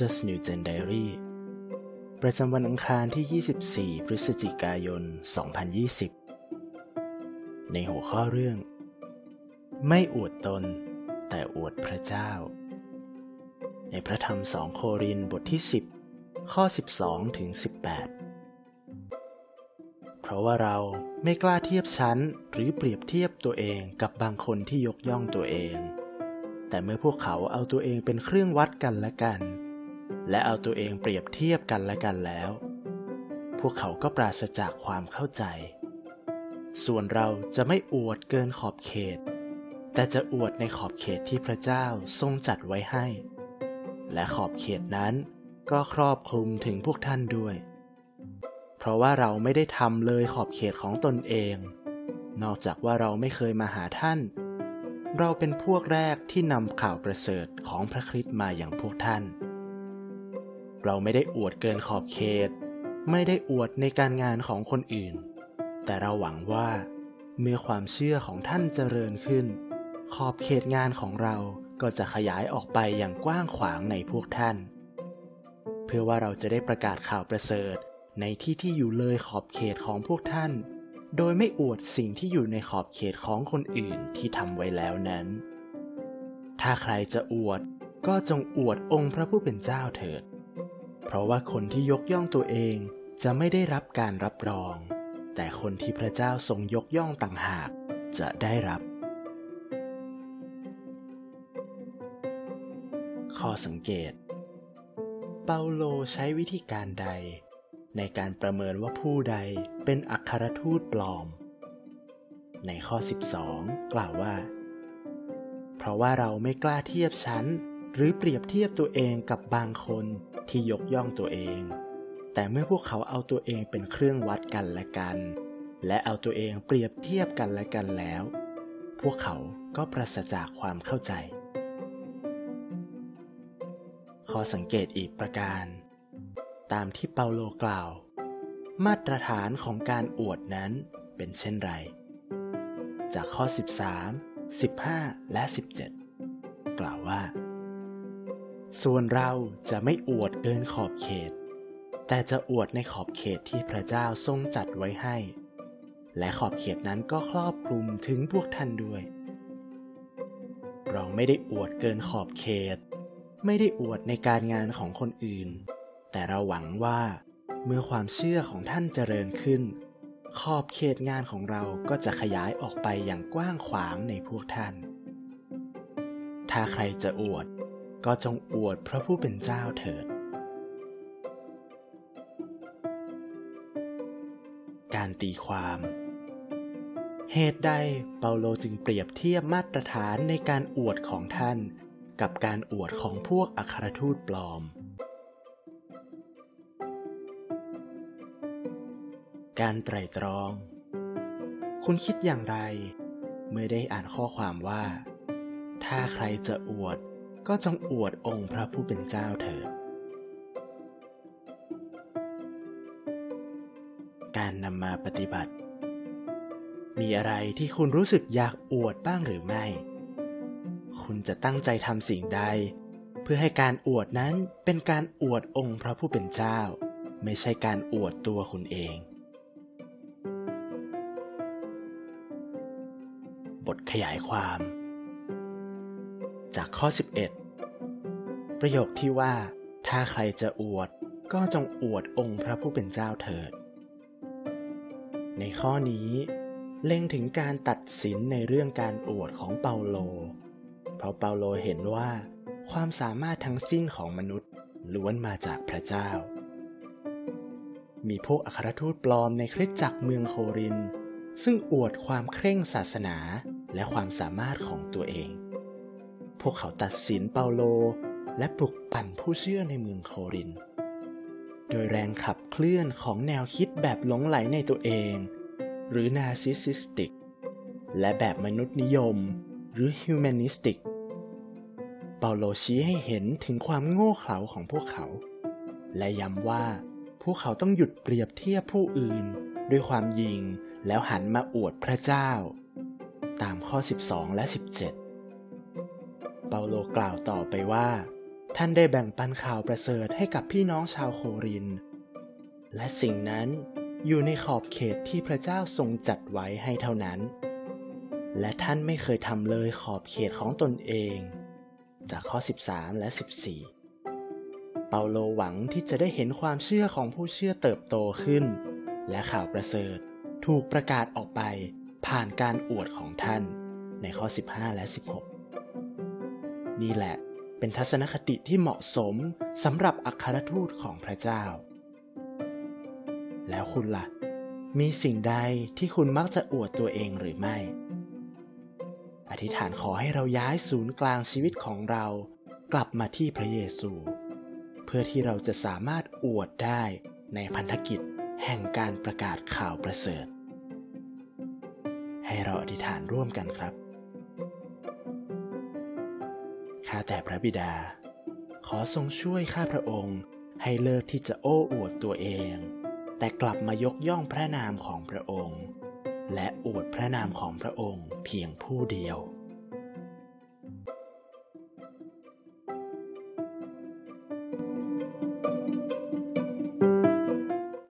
Pastor's New Gen Diary ประจำวันอังคารที่ 24 พฤศจิกายน 2020 ในหัวข้อเรื่อง ไม่อวดตน แต่อวดพระเจ้า ในพระธรรมสองโครินบทที่ 10 ข้อ 12 ถึง 18 เพราะว่าเราไม่กล้าเทียบชั้นหรือเปรียบเทียบตัวเองกับบางคนที่ยกย่องตัวเอง แต่เมื่อพวกเขาเอาตัวเองเป็นเครื่องวัดกันและกัน และเอาตัวเองเปรียบเทียบกันและกันแล้ว พวกเขาก็ปราศจากความเข้าใจ ส่วนเราจะไม่อวดเกินขอบเขต แต่จะอวดในขอบเขตที่พระเจ้าทรงจัดไว้ให้ และขอบเขตนั้นก็ครอบคลุมถึงพวกท่านด้วย เพราะว่าเราไม่ได้ทำเลยขอบเขตของตนเอง นอกจากว่าเราไม่เคยมาหาท่าน เราเป็นพวกแรกที่นำข่าวประเสริฐของพระคริสต์มาอย่างพวกท่าน เราไม่ได้อวดเกินขอบเขต ไม่ได้อวดในการงานของคนอื่น แต่เราหวังว่า เมื่อความเชื่อของท่านเจริญขึ้น ขอบเขตงานของเราก็จะขยายออกไปอย่างกว้างขวางในพวกท่าน เพื่อว่าเราจะได้ประกาศข่าวประเสริฐในที่ที่อยู่เลยขอบเขตของพวกท่าน โดยไม่อวดสิ่งที่อยู่ในขอบเขตของคนอื่นที่ทำไว้แล้วนั้น ถ้าใครจะอวดก็จงอวดองค์พระผู้เป็นเจ้าเถิด เพราะว่าคนที่ยกย่องตัวเองจะไม่ได้รับการรับรอง แต่คนที่พระเจ้าทรงยกย่องต่างหากจะได้รับ ข้อสังเกต เปาโลใช้วิธีการใด ในการประเมินว่าผู้ใดเป็นอัครทูตปลอม ในข้อ 12 กล่าวว่า เพราะว่าเราไม่กล้าเทียบชั้นหรือเปรียบเทียบตัวเองกับบางคน ที่ยกย่องตัวเอง แต่เมื่อพวกเขาเอาตัวเองเป็นเครื่องวัดกันและกัน และเอาตัวเองเปรียบเทียบกันและกันแล้ว พวกเขาก็ปราศจากความเข้าใจ ขอสังเกตอีกประการ ตามที่เปาโลกล่าว มาตรฐานของการอวดนั้นเป็นเช่นไร จากข้อ 13 15 และ 17 กล่าวว่า ส่วนเราจะไม่อวดเกินขอบเขต แต่จะอวดในขอบเขตที่พระเจ้าทรงจัดไว้ให้ และขอบเขตนั้นก็ครอบคลุมถึงพวกท่านด้วย เราไม่ได้อวดเกินขอบเขต ไม่ได้อวดในการงานของคนอื่น แต่เราหวังว่าเมื่อความเชื่อของท่านเจริญขึ้น ขอบเขตงานของเราก็จะขยายออกไปอย่างกว้างขวางในพวกท่าน ถ้าใครจะอวด ก็จงอวดพระผู้เป็นเจ้าเถิด การตีความ เหตุใดเปาโลจึงเปรียบเทียบมาตรฐานในการอวดของท่าน กับการอวดของพวกอัครทูตปลอม การไตรตรอง คุณคิดอย่างไร เมื่อได้อ่านข้อความว่า ถ้าใครจะอวด ก็จงอวดองค์พระผู้เป็นเจ้าเถิด การนำมาปฏิบัติ มีอะไรที่คุณรู้สึกอยากอวดบ้างหรือไม่ คุณจะตั้งใจทำสิ่งใด เพื่อให้การอวดนั้นเป็นการอวดองค์พระผู้เป็นเจ้า ไม่ใช่การอวดตัวคุณเอง บทขยายความ จากข้อ 11 ประโยคที่ว่า ถ้าใครจะอวด ก็จงอวดองค์พระผู้เป็นเจ้าเถิด ในข้อนี้ เล็งถึงการตัดสินในเรื่องการอวดของเปาโล เพราะเปาโลเห็นว่า ความสามารถทั้งสิ้นของมนุษย์ล้วนมาจากพระเจ้า มีพวกอัครทูตปลอมในคริสตจักรเมืองโคริน ซึ่งอวดความเคร่งศาสนาและความสามารถของตัวเอง พวกเขาตัดสินเปาโล และปลุกปั่นผู้เชื่อในเมืองโครินธ์ โดยแรงขับเคลื่อนของแนวคิดแบบหลงใหลในตัวเอง หรือ narcissistic และแบบมนุษย์นิยม หรือ humanistic เปาโลชี้ให้เห็นถึงความโง่เขลาของพวกเขา และย้ำว่า พวกเขาต้องหยุดเปรียบเทียบผู้อื่น ด้วยความยิงแล้วหันมาอวดพระเจ้า ตามข้อ 12 และ 17 เปาโลกล่าวต่อไปว่า ท่านได้แบ่งปันข่าวประเสริฐให้กับพี่น้องชาวโคริน และสิ่งนั้นอยู่ในขอบเขตที่พระเจ้าทรงจัดไว้ให้เท่านั้น และท่านไม่เคยทำเลยขอบเขตของตนเอง จากข้อ 13 และ 14 เปาโลหวังที่จะได้เห็นความเชื่อของผู้เชื่อเติบโตขึ้น และข่าวประเสริฐถูกประกาศออกไปผ่านการอวดของท่านในข้อ 15 และ 16 นี่แหละ เป็นทัศนคติที่เหมาะสมสำหรับอัครทูตของพระเจ้า แล้วคุณละ่ะ มีสิ่งใดที่คุณมักจะอวดตัวเองหรือไม่ อธิษฐานขอให้เราย้ายศูนย์กลางชีวิตของเรากลับมาที่พระเยซู เพื่อที่เราจะสามารถอวดได้ในพันธกิจแห่งการประกาศข่าวประเสริฐ ให้เราอธิษฐานร่วมกันครับ ข้าแต่พระบิดา ขอทรงช่วยข้าพระองค์ให้เลิกที่จะโอ้อวดตัวเอง แต่กลับมายกย่องพระนามของพระองค์ และอวดพระนามของพระองค์เพียงผู้เดียว